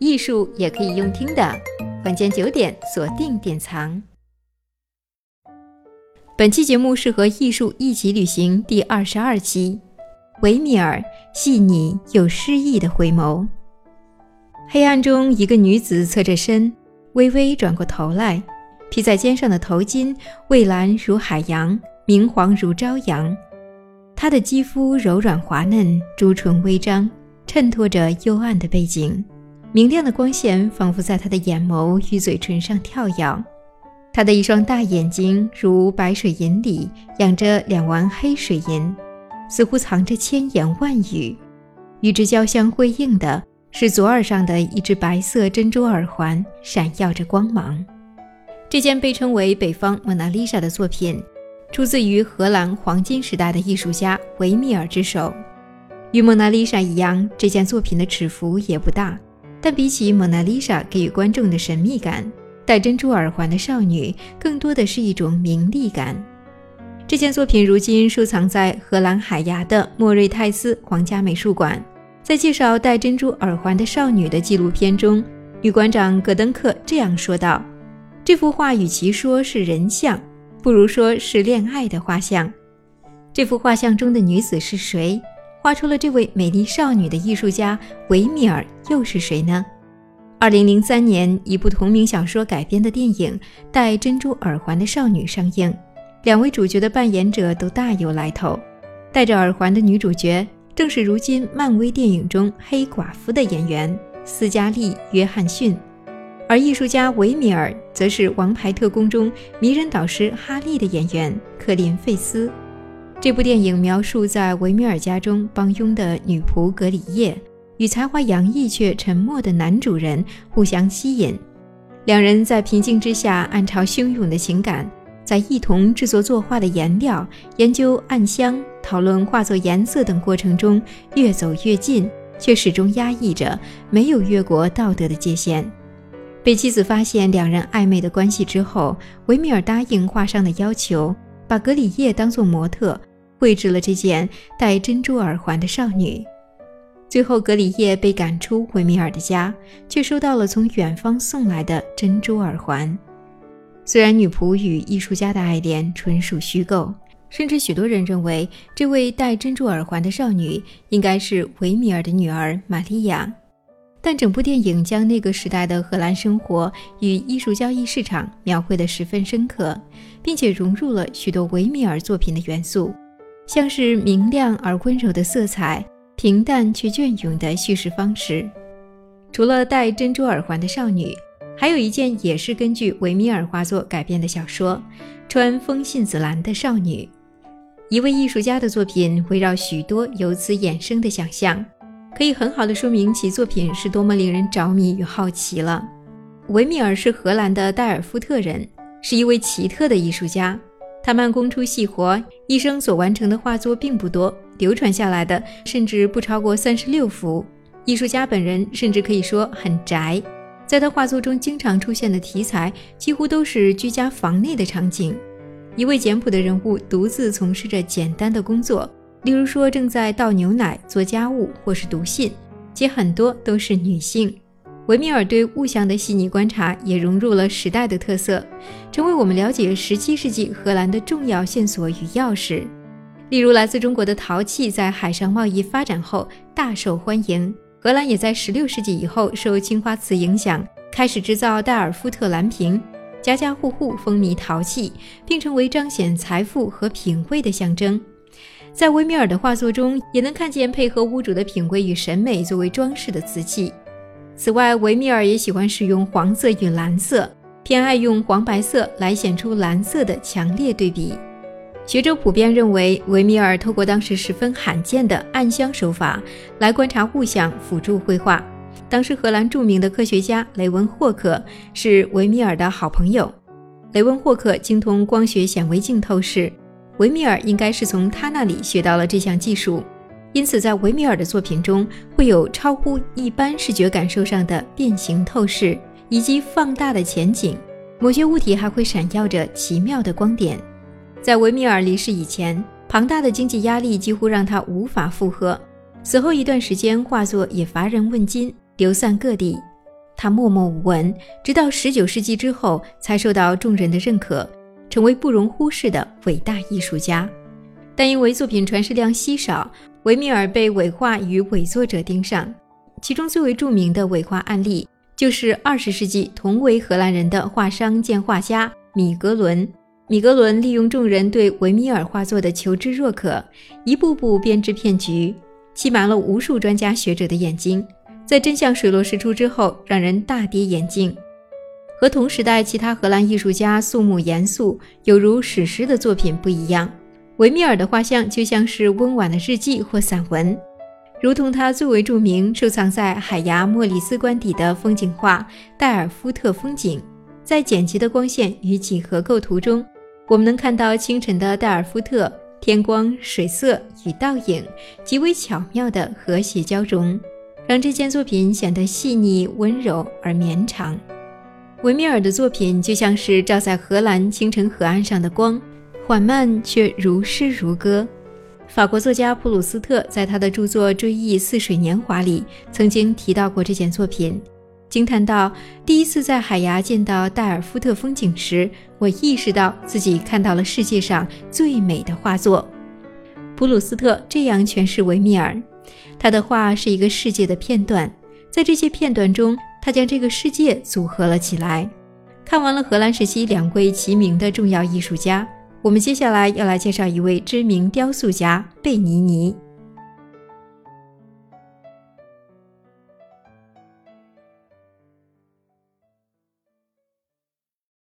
艺术也可以用听的。晚间九点，锁定典藏。本期节目是和艺术一起旅行第二十二期，维米尔细腻又诗意的回眸。黑暗中，一个女子侧着身，微微转过头来，披在肩上的头巾蔚蓝如海洋，明黄如朝阳。她的肌肤柔软滑嫩，朱唇微张，衬托着幽暗的背景。明亮的光线仿佛在她的眼眸与嘴唇上跳跃。她的一双大眼睛如白水银里养着两弯黑水银，似乎藏着千言万语。与之交相辉映的是左耳上的一只白色珍珠耳环，闪耀着光芒。这件被称为“北方蒙娜丽莎”的作品，出自于荷兰黄金时代的艺术家维米尔之手。与蒙娜丽莎一样，这件作品的尺幅也不大。但比起蒙娜丽莎给予观众的神秘感，戴珍珠耳环的少女更多的是一种名利感。这件作品如今收藏在荷兰海牙的莫瑞泰斯皇家美术馆。在介绍戴珍珠耳环的少女的纪录片中，女馆长戈登克这样说道：“这幅画与其说是人像，不如说是恋爱的画像。这幅画像中的女子是谁？”画出了这位美丽少女的艺术家维米尔又是谁呢？二零零三年，一部同名小说改编的电影《戴珍珠耳环的少女》上映，两位主角的扮演者都大有来头。戴着耳环的女主角正是如今漫威电影中黑寡妇的演员斯嘉丽·约翰逊，而艺术家维米尔则是《王牌特工》中迷人导师哈利的演员克林·费斯。这部电影描述在维米尔家中帮佣的女仆格里叶与才华洋溢却沉默的男主人互相吸引，两人在平静之下暗潮汹涌的情感，在一同制作作画的颜料、研究暗香、讨论画作颜色等过程中越走越近，却始终压抑着，没有越过道德的界限。被妻子发现两人暧昧的关系之后，维米尔答应画商的要求，把格里叶当作模特。绘制了这件戴珍珠耳环的少女。最后，格里叶被赶出维米尔的家，却收到了从远方送来的珍珠耳环。虽然女仆与艺术家的爱恋纯属虚构，甚至许多人认为这位戴珍珠耳环的少女应该是维米尔的女儿玛利亚，但整部电影将那个时代的荷兰生活与艺术交易市场描绘得十分深刻，并且融入了许多维米尔作品的元素。像是明亮而温柔的色彩，平淡却隽永的叙事方式。除了戴珍珠耳环的少女，还有一件也是根据维米尔画作改编的小说《穿风信子蓝的少女》。一位艺术家的作品围绕许多由此衍生的想象，可以很好的说明其作品是多么令人着迷与好奇了。维米尔是荷兰的代尔夫特人，是一位奇特的艺术家。他慢工出细活，一生所完成的画作并不多，流传下来的甚至不超过三十六幅。艺术家本人甚至可以说很宅，在他画作中经常出现的题材几乎都是居家房内的场景。一位简朴的人物独自从事着简单的工作，例如说正在倒牛奶、做家务或是读信，且很多都是女性。维米尔对物象的细腻观察也融入了时代的特色，成为我们了解17世纪荷兰的重要线索与钥匙。例如，来自中国的陶器在海上贸易发展后大受欢迎，荷兰也在16世纪以后受青花瓷影响，开始制造戴尔夫特蓝瓶，家家户户风靡陶器，并成为彰显财富和品味的象征。在维米尔的画作中，也能看见配合屋主的品味与审美作为装饰的瓷器。此外，维米尔也喜欢使用黄色与蓝色，偏爱用黄白色来显出蓝色的强烈对比。学者普遍认为，维米尔透过当时十分罕见的暗箱手法来观察物象，辅助绘画。当时荷兰著名的科学家雷文霍克是维米尔的好朋友。雷文霍克精通光学显微镜透视，维米尔应该是从他那里学到了这项技术。因此，在维米尔的作品中，会有超乎一般视觉感受上的变形透视，以及放大的前景。某些物体还会闪耀着奇妙的光点。在维米尔离世以前，庞大的经济压力几乎让他无法负荷。死后一段时间，画作也乏人问津，流散各地。他默默无闻，直到十九世纪之后才受到众人的认可，成为不容忽视的伟大艺术家。但因为作品传世量稀少，维米尔被伪画与伪作者盯上。其中最为著名的伪画案例，就是二十世纪同为荷兰人的画商兼画家米格伦。米格伦利用众人对维米尔画作的求知若渴，一步步编织骗局，欺瞒了无数专家学者的眼睛。在真相水落石出之后，让人大跌眼镜。和同时代其他荷兰艺术家肃穆严肃、有如史诗的作品不一样，维米尔的画像就像是温婉的日记或散文。如同他最为著名、收藏在海牙莫里斯官邸的风景画《戴尔夫特风景》，在简洁的光线与几何构图中，我们能看到清晨的戴尔夫特，天光、水色与倒影极为巧妙的和谐交融，让这件作品显得细腻、温柔而绵长。维米尔的作品就像是照在荷兰清晨河岸上的光，缓慢却如诗如歌。法国作家普鲁斯特在他的著作《追忆似水年华》里曾经提到过这件作品，惊叹道：“第一次在海牙见到戴尔夫特风景时，我意识到自己看到了世界上最美的画作。”普鲁斯特这样诠释维米尔：他的画是一个世界的片段，在这些片段中，他将这个世界组合了起来。看完了荷兰时期两位齐名的重要艺术家。我们接下来要来介绍一位知名雕塑家贝尼尼。